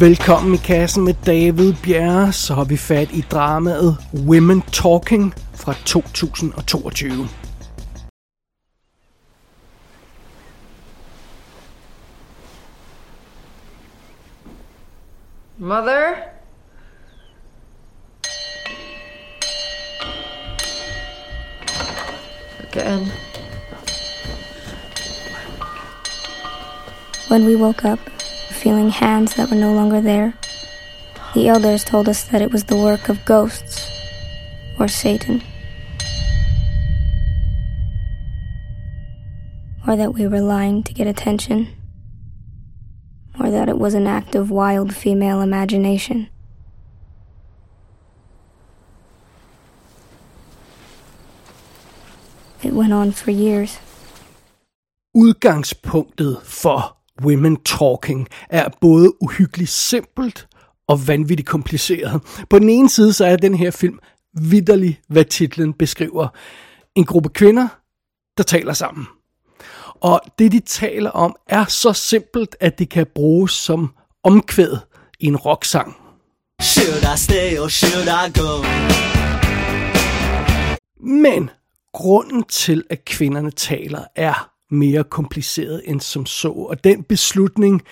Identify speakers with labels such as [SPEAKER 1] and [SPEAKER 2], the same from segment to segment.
[SPEAKER 1] Velkommen i kassen med David Bjerre, så har vi fat i dramaet Women Talking fra 2022.
[SPEAKER 2] Mother? Again.
[SPEAKER 3] When we woke up, feeling hands that were no longer there, the elders told us that it was the work of ghosts or Satan. Or that we were lying to get attention. Or that it was an act of wild female imagination. It went on for years.
[SPEAKER 1] Udgangspunktet for Women Talking er både uhyggeligt simpelt og vanvittigt kompliceret. På den ene side så er den her film vidderlig, hvad titlen beskriver. En gruppe kvinder, der taler sammen. Og det, de taler om, er så simpelt, at det kan bruges som omkvæd i en rocksang. Should I stay or should I go? Men grunden til, at kvinderne taler, er mere kompliceret end som så. Og den beslutning,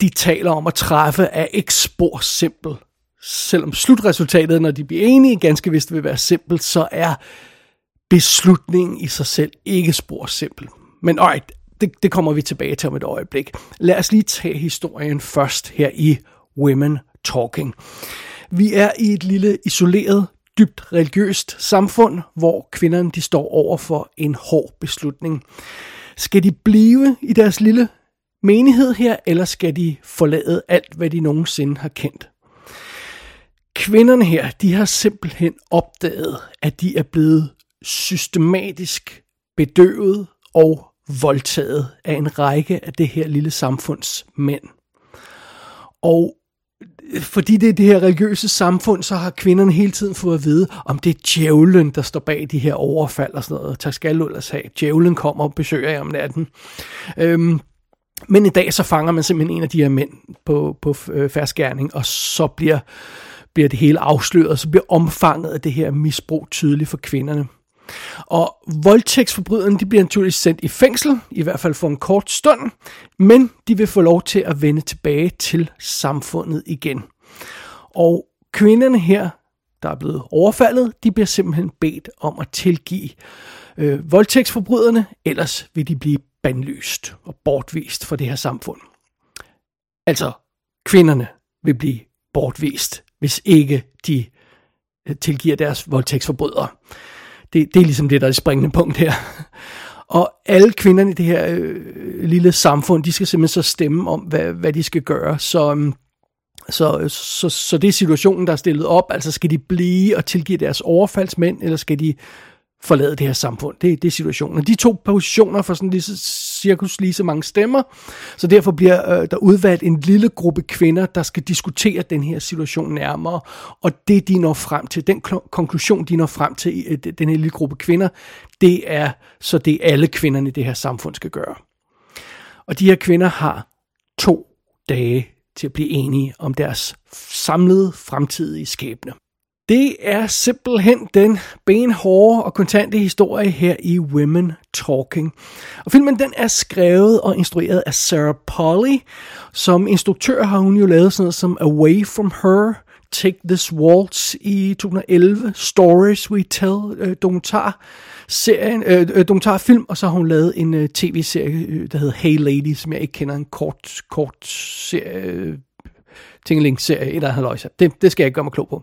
[SPEAKER 1] de taler om at træffe, er ikke spor simpel. Selvom slutresultatet, når de bliver enige, ganske vist vil være simpelt, så er beslutningen i sig selv ikke spor simpel. Men alright, det, det kommer vi tilbage til om et øjeblik. Lad os lige tage historien først her i Women Talking. Vi er i et lille isoleret, dybt religiøst samfund, hvor kvinderne de står over for en hård beslutning. Skal de blive i deres lille menighed her, eller skal de forlade alt, hvad de nogensinde har kendt? Kvinderne her, de har simpelthen opdaget, at de er blevet systematisk bedøvet og voldtaget af en række af det her lille samfunds mænd. Og fordi det er det her religiøse samfund, så har kvinderne hele tiden fået at vide, om det er djævlen, der står bag de her overfald og sådan noget. Tak skal ellers have. Djævlen kommer og besøger jer om natten. Øhm, men i dag så fanger man simpelthen en af de her mænd på, på øh, færdskærning, og så bliver, bliver det hele afsløret, så bliver omfanget af det her misbrug tydeligt for kvinderne. Og voldtægtsforbryderne de bliver naturligvis sendt i fængsel, i hvert fald for en kort stund, men de vil få lov til at vende tilbage til samfundet igen. Og kvinderne her, der er blevet overfaldet, de bliver simpelthen bedt om at tilgive øh, voldtægtsforbryderne, ellers vil de blive bandlyst og bortvist fra det her samfund. Altså, kvinderne vil blive bortvist, hvis ikke de øh, tilgiver deres voldtægtsforbrydere. Det, det er ligesom det, der er det springende punkt her. Og alle kvinderne i det her øh, lille samfund, de skal simpelthen så stemme om, hvad, hvad de skal gøre. Så, øh, så, så, så det er situationen, der er stillet op. Altså skal de blive og tilgive deres overfaldsmænd, eller skal de forlade det her samfund. Det, det er situationen. De to positioner får sådan lige cirkus lige så mange stemmer, så derfor bliver øh, der udvalgt en lille gruppe kvinder, der skal diskutere den her situation nærmere, og det de når frem til, den konklusion de når frem til, øh, den her lille gruppe kvinder, det er så det alle kvinderne i det her samfund skal gøre. Og de her kvinder har to dage til at blive enige om deres samlede fremtidige skæbne. Det er simpelthen den benhårde og kontante historie her i Women Talking. Og filmen den er skrevet og instrueret af Sarah Polly. Som instruktør har hun jo lavet sådan noget som Away From Her, Take This Waltz i 2011, Stories We Tell, øh, dokumentar serien, øh, øh, dokumentarfilm, og så har hun lavet en øh, tv-serie, øh, der hedder Hey Lady, som jeg ikke kender, en kort, kort serie, øh, Tingling-serie, et eller andet Det, det skal jeg ikke gøre mig klog på.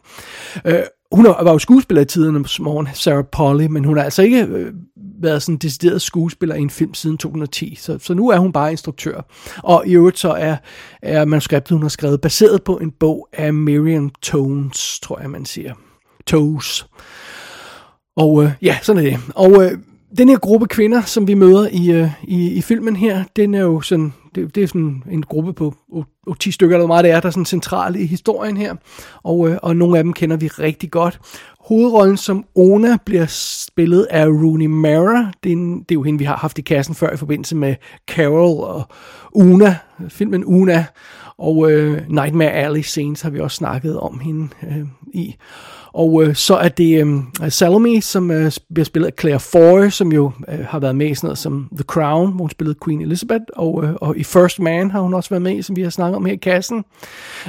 [SPEAKER 1] Øh, hun var jo skuespiller i tiden om morgen, Sarah Polly, men hun har altså ikke øh, været sådan decideret skuespiller i en film siden 2010, så, så nu er hun bare instruktør. Og i øvrigt så er, er manuskriptet, hun har skrevet, baseret på en bog af Miriam Tones, tror jeg man siger. Toes. Og øh, ja, sådan er det. Og øh, den her gruppe kvinder, som vi møder i, øh, i, i filmen her, den er jo sådan, det, det er sådan en gruppe på 10 stykker, eller meget det er, der er sådan centrale i historien her, og, øh, og nogle af dem kender vi rigtig godt. Hovedrollen som Ona bliver spillet af Rooney Mara. Det er, en, det er jo hende, vi har haft i kassen før i forbindelse med Carol og Una, filmen Una. Og øh, Nightmare Alley scenes har vi også snakket om hende øh, i. Og øh, så er det øh, Salome, som øh, bliver spillet af Claire Foy, som jo øh, har været med i sådan noget som The Crown, hvor hun spillede Queen Elizabeth, og, øh, og i First Man har hun også været med, som vi har snakket om her i kassen.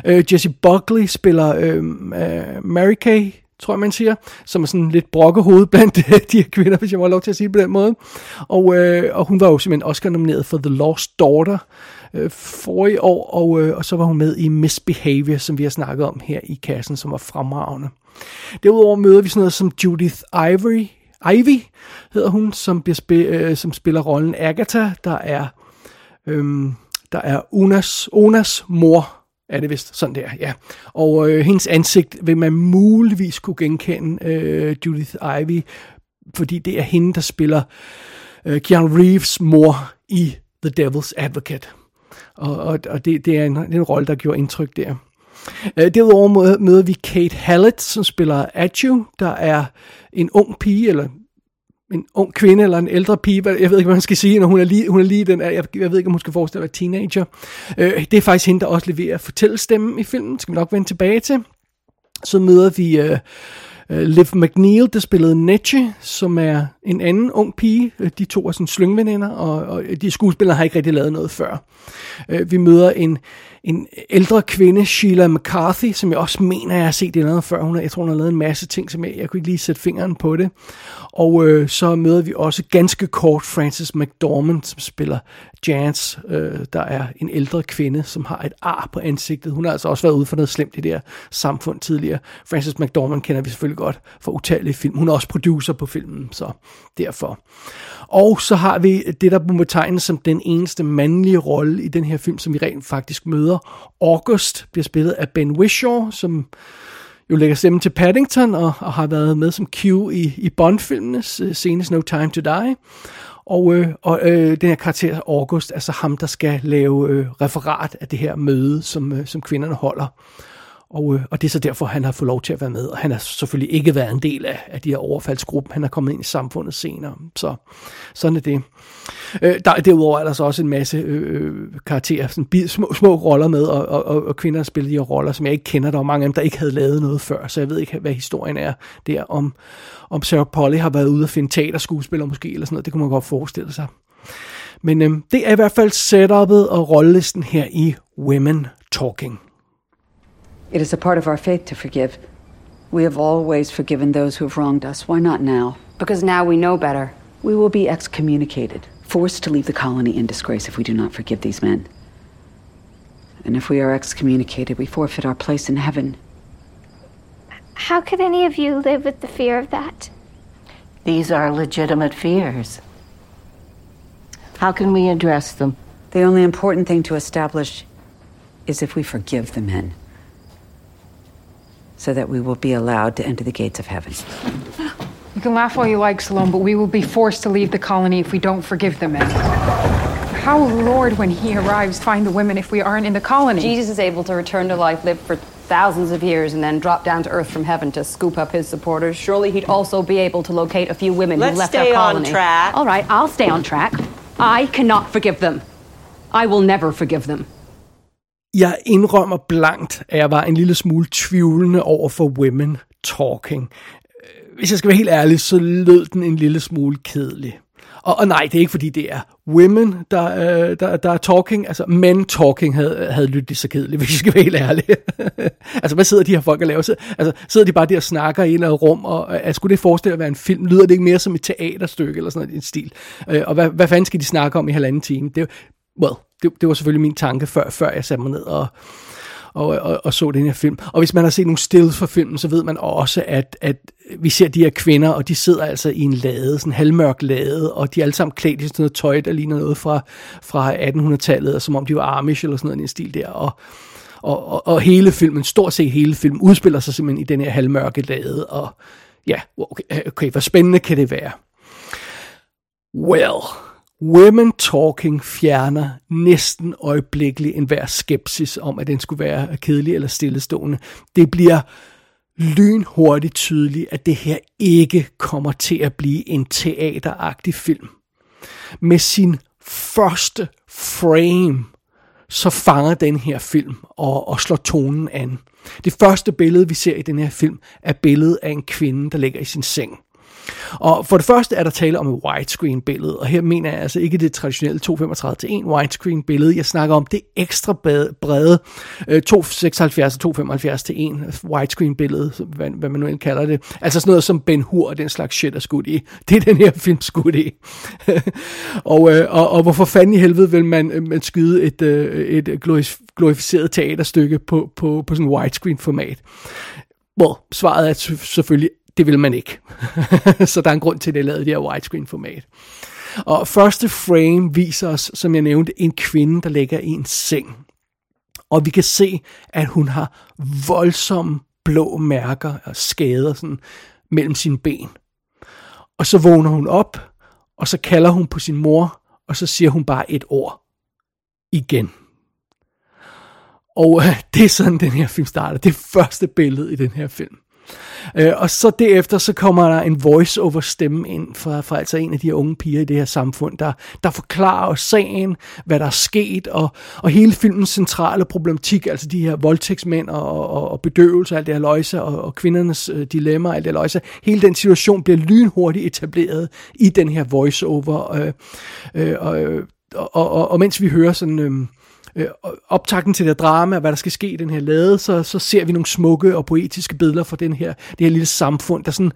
[SPEAKER 1] Øh, Jesse Buckley spiller øh, øh, Mary Kay, tror jeg man siger, som er sådan lidt brokkehoved blandt øh, de her kvinder, hvis jeg må lov til at sige det på den måde. Og, øh, og hun var jo simpelthen Oscar nomineret for The Lost Daughter øh, forrige år, og, øh, og så var hun med i Misbehavior, som vi har snakket om her i kassen, som var fremragende. Derudover møder vi sådan noget som Judith Ivory, Ivy hedder hun, som, bliver spil, øh, som spiller rollen Agatha, der er, øhm, der er Unas, Onas mor, er det vist sådan der, ja. Og øh, hendes ansigt vil man muligvis kunne genkende øh, Judith Ivy, fordi det er hende, der spiller øh, Keanu Reeves mor i The Devil's Advocate. Og, og, og det, det, er en, det er en rolle, der gjorde indtryk der. Øh, derudover møder vi Kate Hallett, som spiller Atju, der er en ung pige, eller en ung kvinde eller en ældre pige, jeg ved ikke, hvad man skal sige, når hun er lige, hun er lige den, jeg, jeg ved ikke, om hun skal forestille at være teenager. Øh, det er faktisk hende, der også leverer fortællestemmen i filmen, skal vi nok vende tilbage til. Så møder vi øh, Øh, Liv McNeil, der spillede Netche, som er en anden ung pige. Øh, de to er sådan slyngveninder, og, og de skuespillere har ikke rigtig lavet noget før. Øh, vi møder en, en ældre kvinde, Sheila McCarthy, som jeg også mener, jeg har set det noget før. Hun har, jeg tror, hun har lavet en masse ting, som jeg, jeg kunne ikke lige sætte fingeren på det. Og øh, så møder vi også ganske kort Frances McDormand, som spiller Jans, øh, der er en ældre kvinde, som har et ar på ansigtet. Hun har altså også været ude for noget slemt i det her samfund tidligere. Frances McDormand kender vi selvfølgelig godt for utallige film. Hun er også producer på filmen, så derfor. Og så har vi det, der må betegnes som den eneste mandlige rolle i den her film, som vi rent faktisk møder. August bliver spillet af Ben Whishaw, som jo lægger stemmen til Paddington og, og har været med som Q i, i Bond-filmene, senest No Time to Die. Og, øh, og øh, den her karakter August, altså ham, der skal lave øh, referat af det her møde, som, øh, som kvinderne holder. Og, øh, og det er så derfor, han har fået lov til at være med. Og han har selvfølgelig ikke været en del af, af de her overfaldsgruppen. Han er kommet ind i samfundet senere. Så sådan er det. Øh, der, derudover er der så også en masse øh, øh karakterer, sådan små, små roller med, og, og, og kvinder, spiller de her roller, som jeg ikke kender. Der var mange af dem, der ikke havde lavet noget før, så jeg ved ikke, hvad historien er der. Om, om Sarah Polly har været ude og finde teaterskuespiller måske, eller sådan noget. Det kunne man godt forestille sig. Men øh, det er i hvert fald setupet og rollelisten her i Women Talking.
[SPEAKER 2] It is a part of our faith to forgive. We have always forgiven those who have wronged us. Why not now?
[SPEAKER 4] Because now we know better.
[SPEAKER 2] We will be excommunicated, forced to leave the colony in disgrace if we do not forgive these men. And if we are excommunicated, we forfeit our place in heaven.
[SPEAKER 3] How could any of you live with the fear of that?
[SPEAKER 4] These are legitimate fears. How can we address them?
[SPEAKER 2] The only important thing to establish is if we forgive the men. So that we will be allowed to enter the gates of heaven.
[SPEAKER 5] You can laugh all you like, Salome, but we will be forced to leave the colony if we don't forgive the men. How will Lord, when he arrives, find the women if we aren't in the colony?
[SPEAKER 4] Jesus is able to return to life, live for thousands of years, and then drop down to earth from heaven to scoop up his supporters. Surely he'd also be able to locate a few women
[SPEAKER 6] Let's
[SPEAKER 4] who left
[SPEAKER 6] stay
[SPEAKER 4] our colony.
[SPEAKER 6] on track.
[SPEAKER 4] All right, I'll stay on track. I cannot forgive them. I will never forgive them.
[SPEAKER 1] Jeg indrømmer blankt, at jeg var en lille smule tvivlende over for Women Talking. Øh, hvis jeg skal være helt ærlig, så lød den en lille smule kedelig. Og, og nej, det er ikke fordi det er women, der, øh, der, der er talking. Altså men talking havde, havde lyttet lige så kedeligt, hvis jeg skal være helt ærlig. altså hvad sidder de her folk og laver? Altså sidder de bare der og snakker i et rum, og altså, skulle det forestille at være en film? Lyder det ikke mere som et teaterstykke eller sådan noget, en stil? Øh, og hvad, hvad fanden skal de snakke om i halvanden time? Det, well, det, det var selvfølgelig min tanke, før, før jeg satte mig ned og, og, og, og så den her film. Og hvis man har set nogle stills fra filmen, så ved man også, at, at vi ser de her kvinder, og de sidder altså i en lade, sådan en halvmørk lade, og de er alle sammen klædt i sådan noget tøj, der ligner noget fra, fra 1800-tallet, som om de var Amish eller sådan noget i en stil der. Og, og, og, og hele filmen, stort set hele filmen, udspiller sig simpelthen i den her halvmørke lade, og ja, okay, okay hvor spændende kan det være? Well, Women Talking fjerner næsten øjeblikkeligt enhver skepsis om, at den skulle være kedelig eller stillestående. Det bliver lynhurtigt tydeligt, at det her ikke kommer til at blive en teateragtig film. Med sin første frame, så fanger den her film og, og slår tonen an. Det første billede, vi ser i den her film, er billedet af en kvinde, der ligger i sin seng. Og for det første er der tale om et widescreen billede, og her mener jeg altså ikke det traditionelle 235 til 1 widescreen billede. Jeg snakker om det ekstra brede øh, 276 og 275 til 1 widescreen billede, hvad, hvad man nu end kalder det. Altså sådan noget som Ben Hur og den slags shit er skudt i. Det er den her film skudt i. og, øh, og, og hvorfor fanden i helvede vil man, øh, man skyde et, et glorificeret teaterstykke på, på, på sådan en widescreen format? Well, svaret er selvfølgelig det vil man ikke. så der er en grund til, at det er lavet i det her widescreen format. Og første frame viser os, som jeg nævnte, en kvinde, der ligger i en seng. Og vi kan se, at hun har voldsomme blå mærker og skader sådan, mellem sine ben. Og så vågner hun op, og så kalder hun på sin mor, og så siger hun bare et ord. Igen. Og øh, det er sådan, den her film starter. Det første billede i den her film. Øh, og så derefter, så kommer der en voice-over stemme ind fra, fra altså en af de her unge piger i det her samfund, der, der forklarer os sagen, hvad der er sket, og, og hele filmens centrale problematik, altså de her voldtægtsmænd og, og, og bedøvelse, alt det her løjse, og, og kvindernes øh, dilemma, alt det her løjse, hele den situation bliver lynhurtigt etableret i den her voice-over, øh, øh, og, og, og, og mens vi hører sådan... Øh, øh, optakten til det drama, hvad der skal ske i den her lade, så, så ser vi nogle smukke og poetiske billeder fra den her, det her lille samfund, der sådan,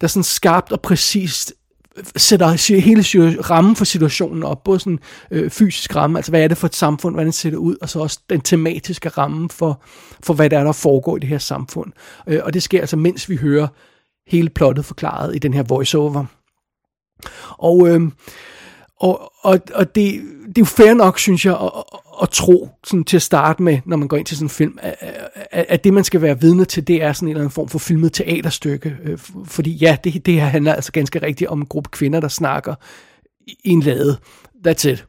[SPEAKER 1] der sådan skarpt og præcist øh, sætter hele rammen for situationen op, både sådan øh, fysisk ramme, altså hvad er det for et samfund, hvordan ser det ud, og så også den tematiske ramme for, for hvad der er, der foregår i det her samfund. Øh, og det sker altså, mens vi hører hele plottet forklaret i den her voiceover. Og øh, og, og, og det, det er jo fair nok, synes jeg, at, at tro sådan til at starte med, når man går ind til sådan en film, at, at det, man skal være vidne til, det er sådan en eller anden form for filmet teaterstykke. Øh, fordi ja, det, det her handler altså ganske rigtigt om en gruppe kvinder, der snakker i en lade. That's it.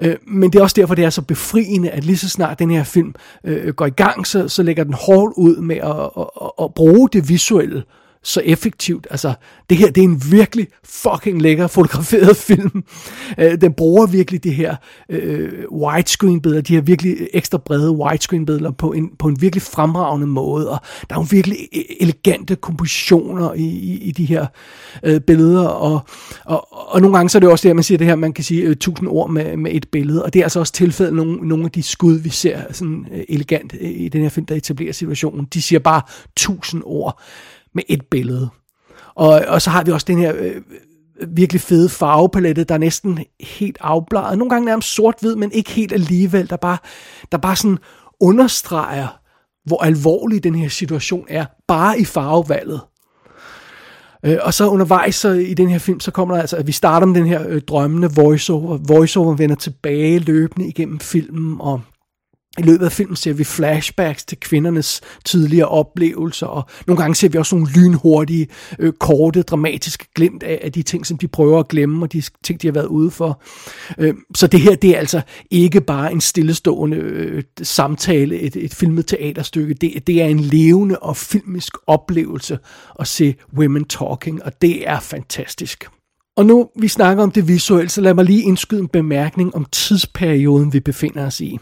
[SPEAKER 1] Øh, men det er også derfor, det er så befriende, at lige så snart den her film øh, går i gang, så, så lægger den hårdt ud med at, at, at bruge det visuelle så effektivt. Altså, det her, det er en virkelig fucking lækker fotograferet film. Øh, den bruger virkelig det her øh, widescreen-billeder, de her virkelig ekstra brede widescreen-billeder på en, på en virkelig fremragende måde, og der er jo virkelig e-, elegante kompositioner i, i, i de her øh, billeder, og, og, og nogle gange så er det også det her, man siger det her, man kan sige øh, tusind ord med, med et billede, og det er altså også tilfældet nogle, nogle af de skud, vi ser sådan øh, elegant øh, i den her film, der etablerer situationen. De siger bare tusind ord med et billede. Og, og så har vi også den her øh, virkelig fede farvepalette, der er næsten helt afbladet. Nogle gange nærmest sort-hvid, men ikke helt alligevel. Der bare, der bare sådan understreger, hvor alvorlig den her situation er, bare i farvevalget. Øh, og så undervejs så i den her film, så kommer der altså, at vi starter med den her øh, drømmende voiceover. Voiceover vender tilbage løbende igennem filmen, og i løbet af filmen ser vi flashbacks til kvindernes tidligere oplevelser, og nogle gange ser vi også nogle lynhurtige, øh, korte, dramatiske glimt af, af de ting, som de prøver at glemme, og de ting, de har været ude for. Øh, så det her, det er altså ikke bare en stillestående øh, samtale, et, et filmet teaterstykke. Det, det er en levende og filmisk oplevelse at se Women Talking, og det er fantastisk. Og nu vi snakker om det visuelle, så lad mig lige indskyde en bemærkning om tidsperioden, vi befinder os i.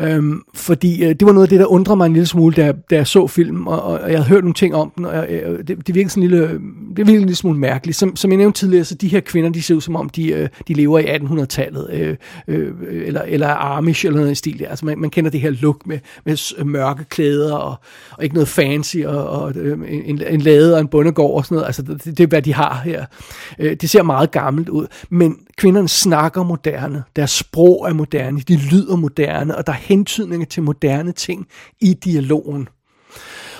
[SPEAKER 1] Øhm, fordi øh, det var noget af det, der undrede mig en lille smule, da jeg, da jeg så film, og, og jeg havde hørt nogle ting om den, og øh, øh det, det virkede sådan en lille, øh, det virkede en lille smule mærkeligt. Som, som jeg nævnte tidligere, så de her kvinder, de ser ud som om, de, øh, de lever i 1800-tallet, øh, øh, eller, eller Amish, eller noget i stil der. Altså man, man kender det her look med, med øh, mørke klæder, og, og ikke noget fancy, og, og øh, en, en lade og en bundegård og sådan noget. Altså det, det er, hvad de har her. Øh, det ser meget gammelt ud, men kvinderne snakker moderne, deres sprog er moderne, de lyder moderne, og der er hentydninger til moderne ting i dialogen.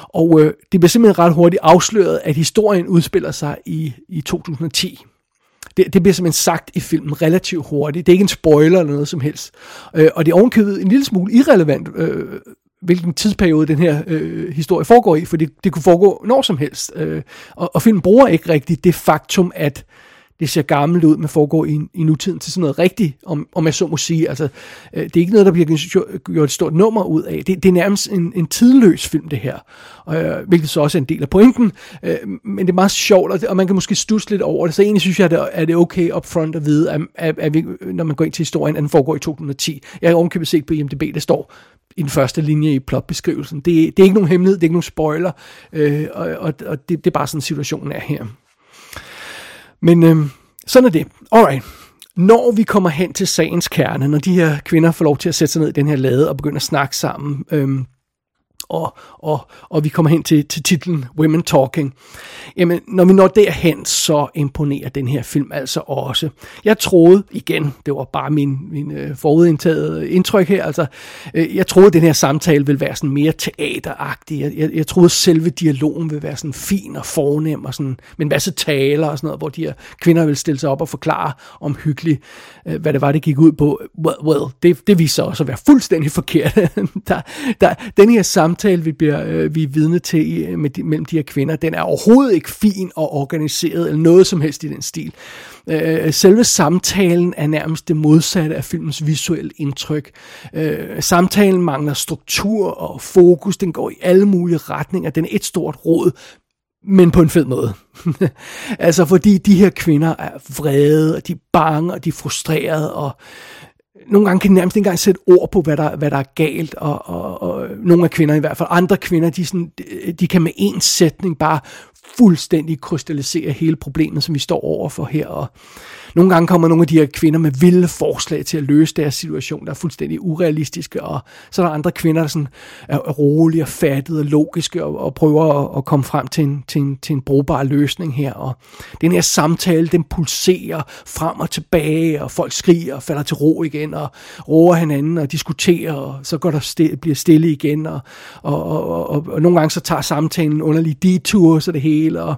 [SPEAKER 1] Og øh, det bliver simpelthen ret hurtigt afsløret, at historien udspiller sig i, i 2010. Det, det bliver simpelthen sagt i filmen relativt hurtigt. Det er ikke en spoiler eller noget som helst. Øh, og det er ovenkøbet en lille smule irrelevant, øh, hvilken tidsperiode den her øh, historie foregår i, for det, det kunne foregå når som helst. Øh, og, og filmen bruger ikke rigtigt det faktum, at det ser gammelt ud, men foregår i, i nutiden til sådan noget rigtigt, om, om jeg så må sige. Altså, øh, det er ikke noget, der bliver gjort et stort nummer ud af. Det, det er nærmest en, en tidløs film, det her. Øh, hvilket så også er en del af pointen. Øh, men det er meget sjovt, og, det, og man kan måske stusse lidt over det. Så egentlig synes jeg, at det, er det okay upfront at vide, at, at, at vi, når man går ind til historien, at den foregår i 2010. Jeg har ovenkøbet set på IMDb, der står i den første linje i plotbeskrivelsen. Det, det er ikke nogen hemmelighed, det er ikke nogen spoiler, øh, og, og, og det, det er bare sådan, situationen er her. Men øh, sådan er det. Alright. Når vi kommer hen til sagens kerne, når de her kvinder får lov til at sætte sig ned i den her lade og begynde at snakke sammen, øh, og, og, og vi kommer hen til, til titlen Women Talking. Jamen, når vi når derhen, så imponerer den her film altså også. Jeg troede, igen, det var bare min, min øh, forudindtaget indtryk her, altså, øh, jeg troede, at den her samtale ville være sådan mere teateragtig. Jeg, jeg, jeg troede, at selve dialogen ville være sådan fin og fornem, og sådan, med en masse taler og sådan noget, hvor de her kvinder ville stille sig op og forklare omhyggeligt, øh, hvad det var, det gik ud på. Well, well det, det viste sig også at være fuldstændig forkert. der, der, den her samtale samtale, vi, bliver, øh, vi er vidne til i, øh, med de, mellem de her kvinder, den er overhovedet ikke fin og organiseret, eller noget som helst i den stil. Øh, selve samtalen er nærmest det modsatte af filmens visuelle indtryk. Øh, samtalen mangler struktur og fokus, den går i alle mulige retninger, den er et stort råd, men på en fed måde. altså fordi de her kvinder er vrede, og de er bange, og de er frustrerede, og nogle gange kan de nærmest ikke engang sætte ord på, hvad der, hvad der er galt, og, og, og nogle af kvinder i hvert fald. Andre kvinder, de, sådan, de kan med en sætning bare fuldstændig krystallisere hele problemet, som vi står overfor her. Og nogle gange kommer nogle af de her kvinder med vilde forslag til at løse deres situation, der er fuldstændig urealistiske, og så er der andre kvinder, der sådan er rolige og fattede og logiske, og, og prøver at, at komme frem til en, til, en, til en brugbar løsning her. Og den her samtale, den pulserer frem og tilbage, og folk skriger og falder til ro igen, og roer hinanden og diskuterer, og så går der stille, bliver stille igen, og, og, og, og, og nogle gange så tager samtalen underlige detour, så det hele, og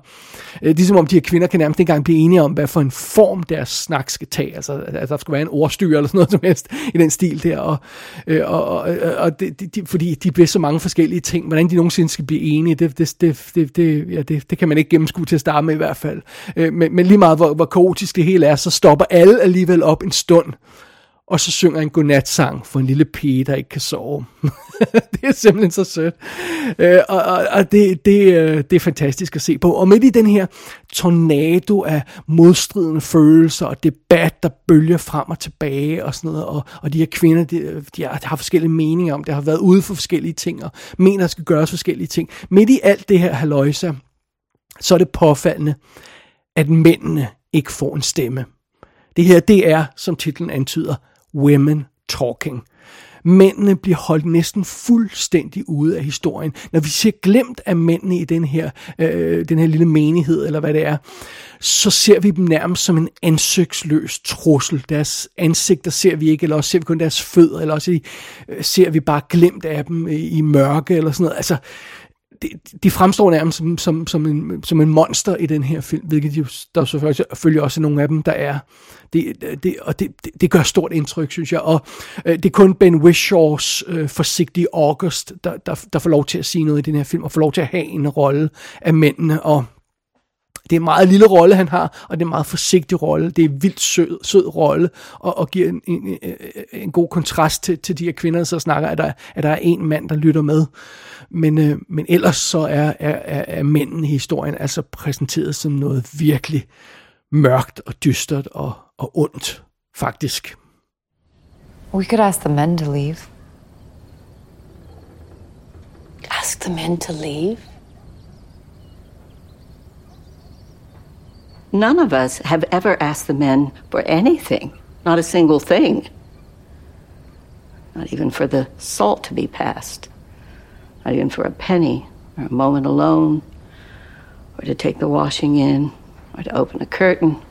[SPEAKER 1] øh, det er som om de her kvinder kan nærmest ikke engang blive enige om, hvad for en form deres snak skal tage. Altså, at der skal være en ordstyr eller sådan noget som helst i den stil der. Og, øh, og, og, og det, de, fordi de bliver så mange forskellige ting. Hvordan de nogensinde skal blive enige, det, det, det, det, det, ja, det, det kan man ikke gennemskue til at starte med i hvert fald. Øh, men, men lige meget hvor, hvor kaotisk det hele er, så stopper alle alligevel op en stund og så synger en godnatsang for en lille pige, der ikke kan sove. det er simpelthen så sødt. Øh, og og, og det, det, øh, det er fantastisk at se på. Og midt i den her tornado af modstridende følelser og debat, der bølger frem og tilbage og sådan noget, og, og de her kvinder, de, de, har, de har forskellige meninger om det, har været ude for forskellige ting, og mener, at skal gøres forskellige ting. Midt i alt det her haløjse, så er det påfaldende, at mændene ikke får en stemme. Det her, det er, som titlen antyder, Women Talking. Mændene bliver holdt næsten fuldstændig ude af historien. Når vi ser glemt af mændene i den her, øh, den her lille menighed, eller hvad det er, så ser vi dem nærmest som en ansigtsløs trussel. Deres ansigter ser vi ikke, eller også ser vi kun deres fødder, eller også øh, ser vi bare glemt af dem i, i mørke, eller sådan noget. Altså, de, de fremstår nærmest som, som, som, en, som en monster i den her film, hvilket de, der selvfølgelig også er nogle af dem, der er. Det, det, og det, det, det gør stort indtryk, synes jeg. Og øh, det er kun Ben Wishaws øh, forsigtige August, der, der, der får lov til at sige noget i den her film, og får lov til at have en rolle af mændene, og det er en meget lille rolle, han har, og det er en meget forsigtig rolle. Det er en vildt sød, sød rolle, og, og giver en, en, en god kontrast til, til de her kvinder, der så snakker, at der, at der er en mand, der lytter med. Men, øh, men ellers så er, er, er mændene i historien altså præsenteret som noget virkelig mørkt og dystert og, og ondt, faktisk.
[SPEAKER 6] We could ask the men to leave.
[SPEAKER 7] Ask the men to leave? None of us have ever asked the men for anything, not a single thing. Not even for the salt to be passed, not even for a penny or a moment alone, or to take the washing in, or to open a curtain,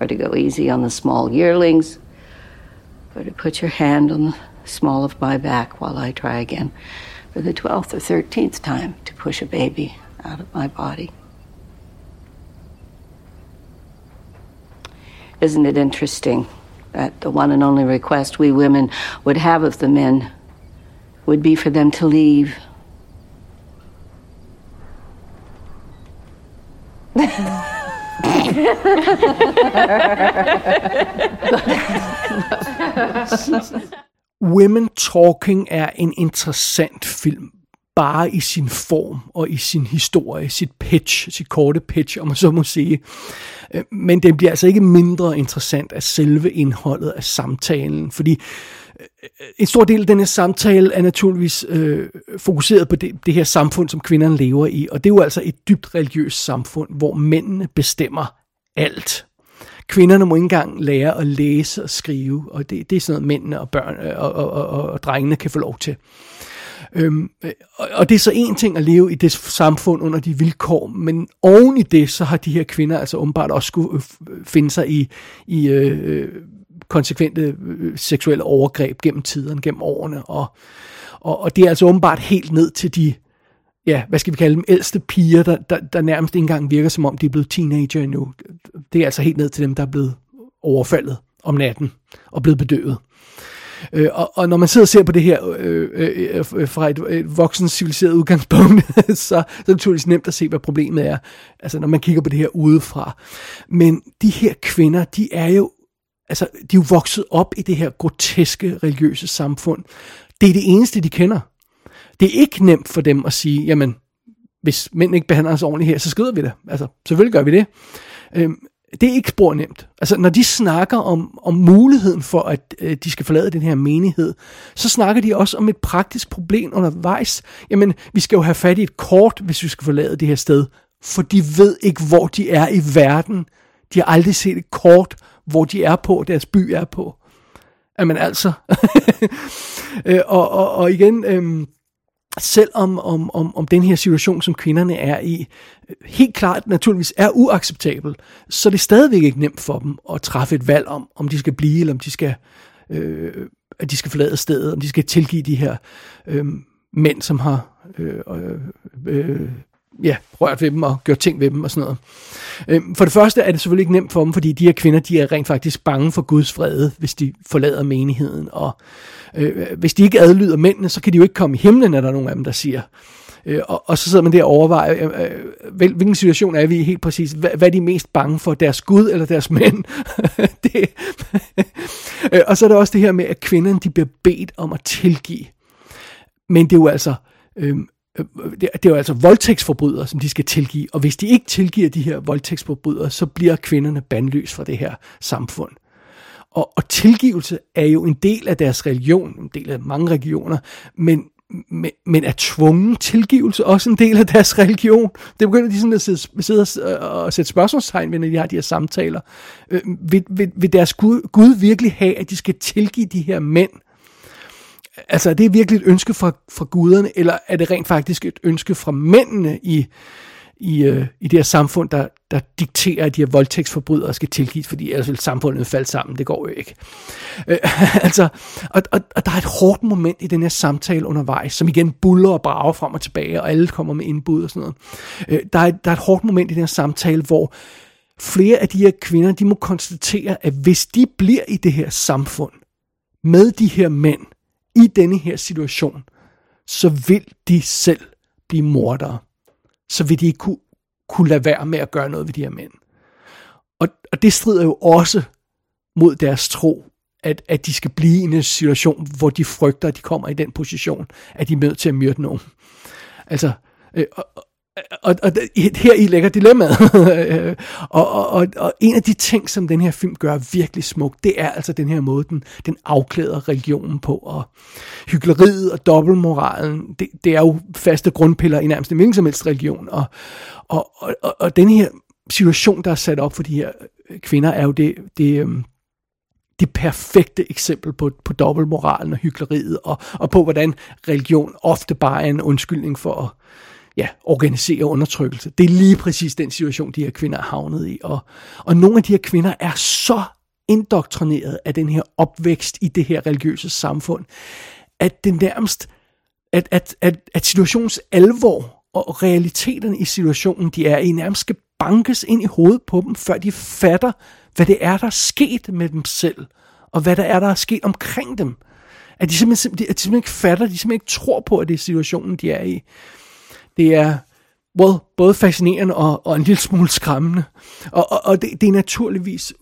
[SPEAKER 7] or to go easy on the small yearlings, or to put your hand on the small of my back while I try again for the 12th or 13th time to push a baby out of my body. Isn't it interesting that the one and only request we women would have of the men would be for them to leave?
[SPEAKER 1] Women Talking er en interessant film, bare i sin form og i sin historie, sit pitch, sit korte pitch, om man så må sige. Øh, men den bliver altså ikke mindre interessant af selve indholdet af samtalen, fordi øh, en stor del af den her samtale er naturligvis øh, fokuseret på det, det her samfund, som kvinderne lever i, og det er jo altså et dybt religiøst samfund, hvor mændene bestemmer alt. Kvinderne må ikke engang lære at læse og skrive, og det, det er sådan noget, mændene og børn øh, og, og, og, og, drengene kan få lov til. Øh, Øhm, og, og det er så en ting at leve i det samfund under de vilkår, men oven i det, så har de her kvinder altså åbenbart også skulle øh, finde sig i, i øh, øh konsekvente øh, seksuelle overgreb gennem tiden, gennem årene, og, og, og det er altså åbenbart helt ned til de, ja, hvad skal vi kalde dem, ældste piger, der, der, der nærmest ikke engang virker som om, de er blevet teenager endnu. Det er altså helt ned til dem, der er blevet overfaldet om natten og blevet bedøvet. Øh, og, og når man sidder og ser på det her øh, øh, øh, fra et, et voksen civiliseret udgangspunkt, så, så er det naturligvis nemt at se, hvad problemet er, altså når man kigger på det her udefra. Men de her kvinder, de er jo, altså, de er jo vokset op i det her groteske religiøse samfund. Det er det eneste, de kender. Det er ikke nemt for dem at sige, jamen, hvis mænd ikke behandler os ordentligt her, så skrider vi det. Altså, selvfølgelig gør vi det. Øhm, det er ikke spor nemt. Altså, når de snakker om, om muligheden for, at øh, de skal forlade den her menighed, så snakker de også om et praktisk problem undervejs. Jamen, vi skal jo have fat i et kort, hvis vi skal forlade det her sted, for de ved ikke, hvor de er i verden. De har aldrig set et kort, hvor de er på, deres by er på. Jamen altså. øh, og, og, og igen, øh, selvom om, om, om den her situation, som kvinderne er i, øh, helt klart naturligvis er uacceptabel, så er det stadigvæk ikke nemt for dem at træffe et valg om, om de skal blive, eller om de skal, øh, at de skal forlade stedet, om de skal tilgive de her øh, mænd, som har øh, øh, øh ja, rørt ved dem og gjort ting ved dem og sådan noget. Øh, for det første er det selvfølgelig ikke nemt for dem, fordi de her kvinder, de er rent faktisk bange for Guds fred, hvis de forlader menigheden, og øh, hvis de ikke adlyder mændene, så kan de jo ikke komme i himlen, er der nogen af dem, der siger. Øh, og, og så sidder man der og overvejer, øh, øh hvilken situation er vi i helt præcis? Hvad, hvad er de mest bange for? Deres Gud eller deres mænd? det, øh, og så er der også det her med, at kvinderne de bliver bedt om at tilgive. Men det er jo altså... Øh, det, det er jo altså voldtægtsforbrydere, som de skal tilgive, og hvis de ikke tilgiver de her voldtægtsforbrydere, så bliver kvinderne bandløs fra det her samfund. Og, og tilgivelse er jo en del af deres religion, en del af mange religioner, men, men, men er tvungen tilgivelse også en del af deres religion? Det begynder de sådan at sidde, sidde og, og sætte spørgsmålstegn ved, når de har de her samtaler. Øh, vil, vil, vil deres Gud, Gud virkelig have, at de skal tilgive de her mænd? Altså, er det virkelig et ønske fra, fra guderne, eller er det rent faktisk et ønske fra mændene i, i, øh, i det her samfund, der, der dikterer, at de her voldtægtsforbrydere skal tilgives, fordi ellers vil samfundet falde sammen. Det går jo ikke. Øh, altså, og, og, og der er et hårdt moment i den her samtale undervejs, som igen buller og brager frem og tilbage, og alle kommer med indbud og sådan noget. Øh, der, er, der er et hårdt moment i den her samtale, hvor flere af de her kvinder, de må konstatere, at hvis de bliver i det her samfund, med de her mænd, i denne her situation, så vil de selv blive mordere. Så vil de ikke kunne, kunne lade være med at gøre noget ved de her mænd. Og, og det strider jo også mod deres tro, at, at de skal blive i en situation, hvor de frygter, at de kommer i den position, at de er nødt til at myrde nogen. Altså, øh, og, og, og her i lægger dilemmaet. og, og, og, og en af de ting, som den her film gør virkelig smuk, det er altså den her måde, den, den afklæder religionen på. Og hyggeleriet og dobbeltmoralen, det, det er jo faste grundpiller i nærmest hvilken som helst religion. Og, og, og, og, og den her situation, der er sat op for de her kvinder, er jo det, det, øhm, det perfekte eksempel på, på dobbeltmoralen og hyggeleriet, og, og på hvordan religion ofte bare er en undskyldning for at ja, organisere undertrykkelse. Det er lige præcis den situation, de her kvinder er havnet i. Og, og nogle af de her kvinder er så indoktrineret af den her opvækst i det her religiøse samfund, at det nærmest, at, at, at, at situationens alvor og realiteterne i situationen, de er i, nærmest skal bankes ind i hovedet på dem, før de fatter, hvad det er, der er sket med dem selv, og hvad der er, der er sket omkring dem. At de simpelthen, at de simpelthen ikke fatter, at de simpelthen ikke tror på, at det er situationen, de er i. Det er, well, både fascinerende og, og en lille smule skræmmende. Og, og, og det, det er naturligvis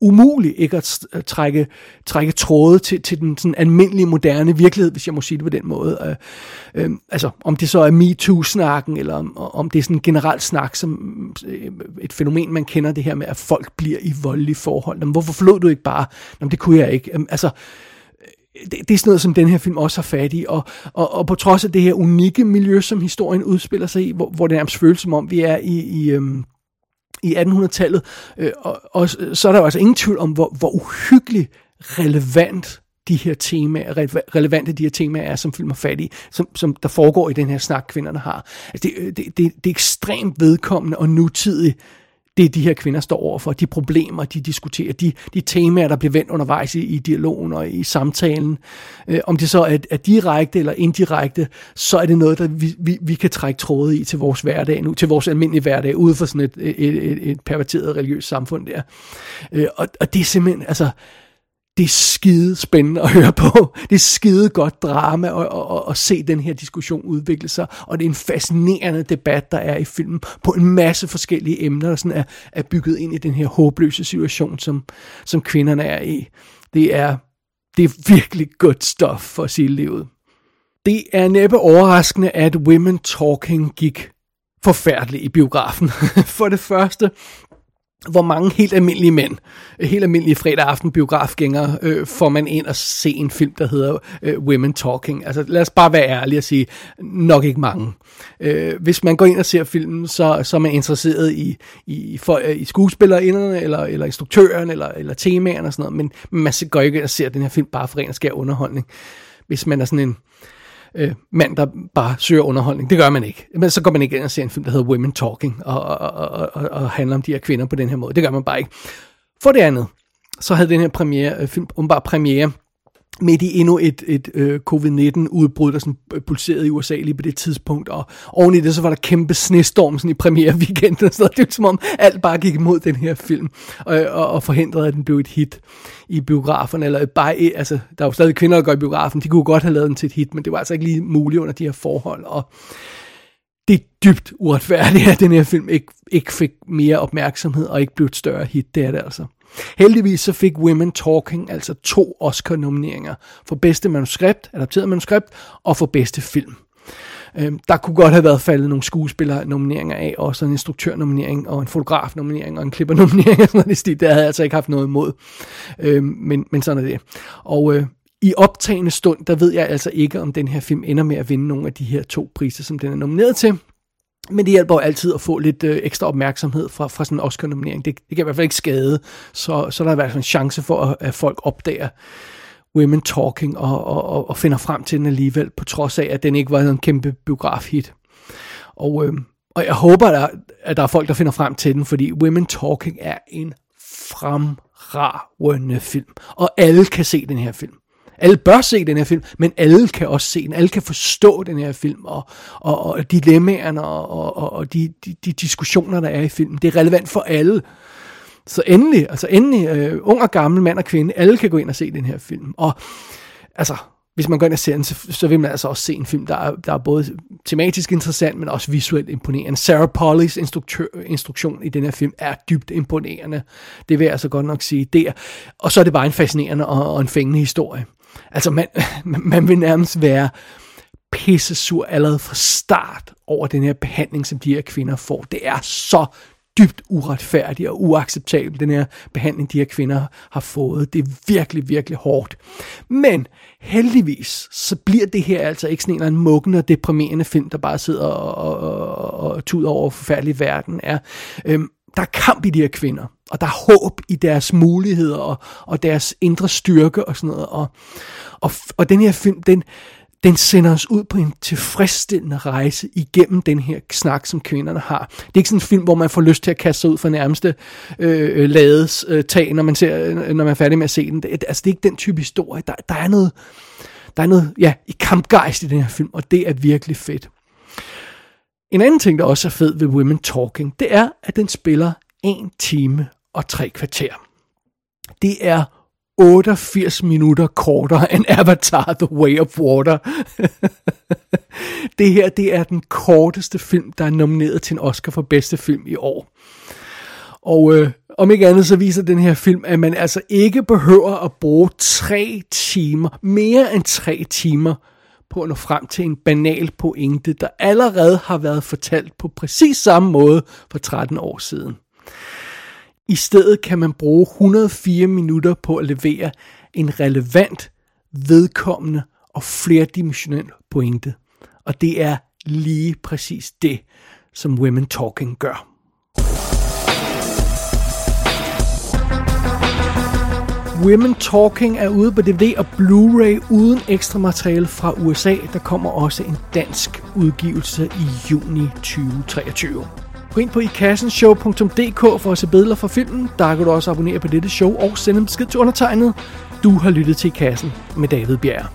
[SPEAKER 1] umuligt ikke at trække, trække tråde til, til den sådan almindelige moderne virkelighed, hvis jeg må sige det på den måde. Øh, øh, altså, om det så er MeToo-snakken, eller om, om det er sådan en generelt snak, som øh, et fænomen, man kender det her med, at folk bliver i voldelige forhold. Jamen, hvorfor forlod du ikke bare? Jamen, det kunne jeg ikke. Jamen, altså, det, det er sådan noget, som den her film også har fat i, og, og, og på trods af det her unikke miljø, som historien udspiller sig i, hvor, hvor det nærmest føles som om, vi er i, i, øhm, i 1800-tallet, øh, og, og så er der jo altså ingen tvivl om, hvor, hvor uhyggeligt relevant de her temaer, relevante de her temaer er, som film er fat i, som, som der foregår i den her snak, kvinderne har. Altså det, øh, det, det, det er ekstremt vedkommende og nutidigt det de her kvinder står overfor, de problemer, de diskuterer, de, de temaer, der bliver vendt undervejs i, i dialogen og i samtalen. Øh, om det så er, er direkte eller indirekte, så er det noget, der vi, vi, vi kan trække tråde i til vores hverdag nu, til vores almindelige hverdag, ude for sådan et, et, et, et perverteret religiøst samfund der. Øh, og, og det er simpelthen, altså, det er skide spændende at høre på. Det er skide godt drama at, at, at, at se den her diskussion udvikle sig. Og det er en fascinerende debat, der er i filmen på en masse forskellige emner, der sådan er, er bygget ind i den her håbløse situation, som, som kvinderne er i. Det er, det er virkelig godt stof for at sige livet. Det er næppe overraskende, at Women Talking gik forfærdeligt i biografen. For det første, hvor mange helt almindelige mænd, øh, helt almindelige fredag aften biografgængere, øh, får man ind og se en film, der hedder øh, Women Talking. Altså lad os bare være ærlige og sige, nok ikke mange. Øh, hvis man går ind og ser filmen, så, så er man interesseret i, i, for, øh, i skuespillerinderne, eller, eller instruktøren, eller, eller temaerne og sådan noget, men, man går ikke ind og ser den her film bare for ren og skær underholdning. Hvis man er sådan en øh, øh, mand, der bare søger underholdning. Det gør man ikke. Men så går man ikke ind og ser en film, der hedder Women Talking, og, og, og, og, og handler om de her kvinder på den her måde. Det gør man bare ikke. For det andet, så havde den her premiere, øh, film bare premiere midt i endnu et, et øh, covid-19-udbrud, der sådan pulserede i USA lige på det tidspunkt, og oven i det, så var der kæmpe snestorm sådan i premiere weekenden, så det var som om alt bare gik imod den her film, og, og, og forhindrede, at den blev et hit i biograferne, eller bare, altså, der er jo stadig kvinder, der går i biografen, de kunne godt have lavet den til et hit, men det var altså ikke lige muligt under de her forhold, og det er dybt uretfærdigt, at den her film ikke, ikke fik mere opmærksomhed, og ikke blev et større hit, det er det altså. Heldigvis så fik Women Talking altså to Oscar-nomineringer for bedste manuskript, adapteret manuskript, og for bedste film. Øhm, der kunne godt have været faldet nogle skuespiller-nomineringer af, og så en instruktør-nominering, og en fotograf-nominering, og en klipper-nominering, og sådan noget. Det havde jeg altså ikke haft noget imod. Øhm, men, men sådan er det. Og øh, i optagende stund, der ved jeg altså ikke, om den her film ender med at vinde nogle af de her to priser, som den er nomineret til. Men det hjælper jo altid at få lidt øh, ekstra opmærksomhed fra, fra sådan en Oscar-nominering. Det, det kan i hvert fald ikke skade, så, så der er i hvert fald en chance for, at, at folk opdager Women Talking og, og, og, og finder frem til den alligevel, på trods af, at den ikke var en kæmpe biograf-hit. Og, øh, og jeg håber, at der, at der er folk, der finder frem til den, fordi Women Talking er en fremragende film, og alle kan se den her film. Alle bør se den her film, men alle kan også se den. Alle kan forstå den her film, og, og, og dilemmaerne og, og, og de, de, de diskussioner, der er i filmen. Det er relevant for alle. Så endelig, altså endelig, øh, ung og gammel, mand og kvinde, alle kan gå ind og se den her film. Og altså, hvis man går ind og ser den, så, så vil man altså også se en film, der er, der er både tematisk interessant, men også visuelt imponerende. Sarah Pollys instruktion i den her film er dybt imponerende. Det vil jeg altså godt nok sige. der. og så er det bare en fascinerende og, og en fængende historie. Altså, man, man vil nærmest være pisse sur allerede fra start over den her behandling, som de her kvinder får. Det er så dybt uretfærdigt og uacceptabel, den her behandling, de her kvinder har fået. Det er virkelig, virkelig hårdt. Men heldigvis, så bliver det her altså ikke sådan en eller anden muggende og deprimerende film, der bare sidder og, og, og, og tuder over forfærdelig verden er. Øhm, der er kamp i de her kvinder, og der er håb i deres muligheder og, og deres indre styrke og sådan noget. Og, og, og den her film, den, den sender os ud på en tilfredsstillende rejse igennem den her snak, som kvinderne har. Det er ikke sådan en film, hvor man får lyst til at kaste sig ud for nærmeste øh, øh lades øh, tag, når man, ser, øh, når man er færdig med at se den. Det, altså, det er ikke den type historie. Der, der er noget, der er noget ja, i kampgejst i den her film, og det er virkelig fedt. En anden ting, der også er fed ved Women Talking, det er, at den spiller 1 time og 3 kvarter. Det er 88 minutter kortere end Avatar The Way of Water. det her, det er den korteste film, der er nomineret til en Oscar for bedste film i år. Og øh, om ikke andet, så viser den her film, at man altså ikke behøver at bruge tre timer, mere end tre timer, på at nå frem til en banal pointe, der allerede har været fortalt på præcis samme måde for 13 år siden. I stedet kan man bruge 104 minutter på at levere en relevant, vedkommende og flerdimensionel pointe. Og det er lige præcis det, som Women Talking gør. Women Talking er ude på DVD og Blu-ray uden ekstra materiale fra USA. Der kommer også en dansk udgivelse i juni 2023. Gå ind på ikassenshow.dk for at se billeder fra filmen. Der kan du også abonnere på dette show og sende en besked til undertegnet. Du har lyttet til I Kassen med David Bjerg.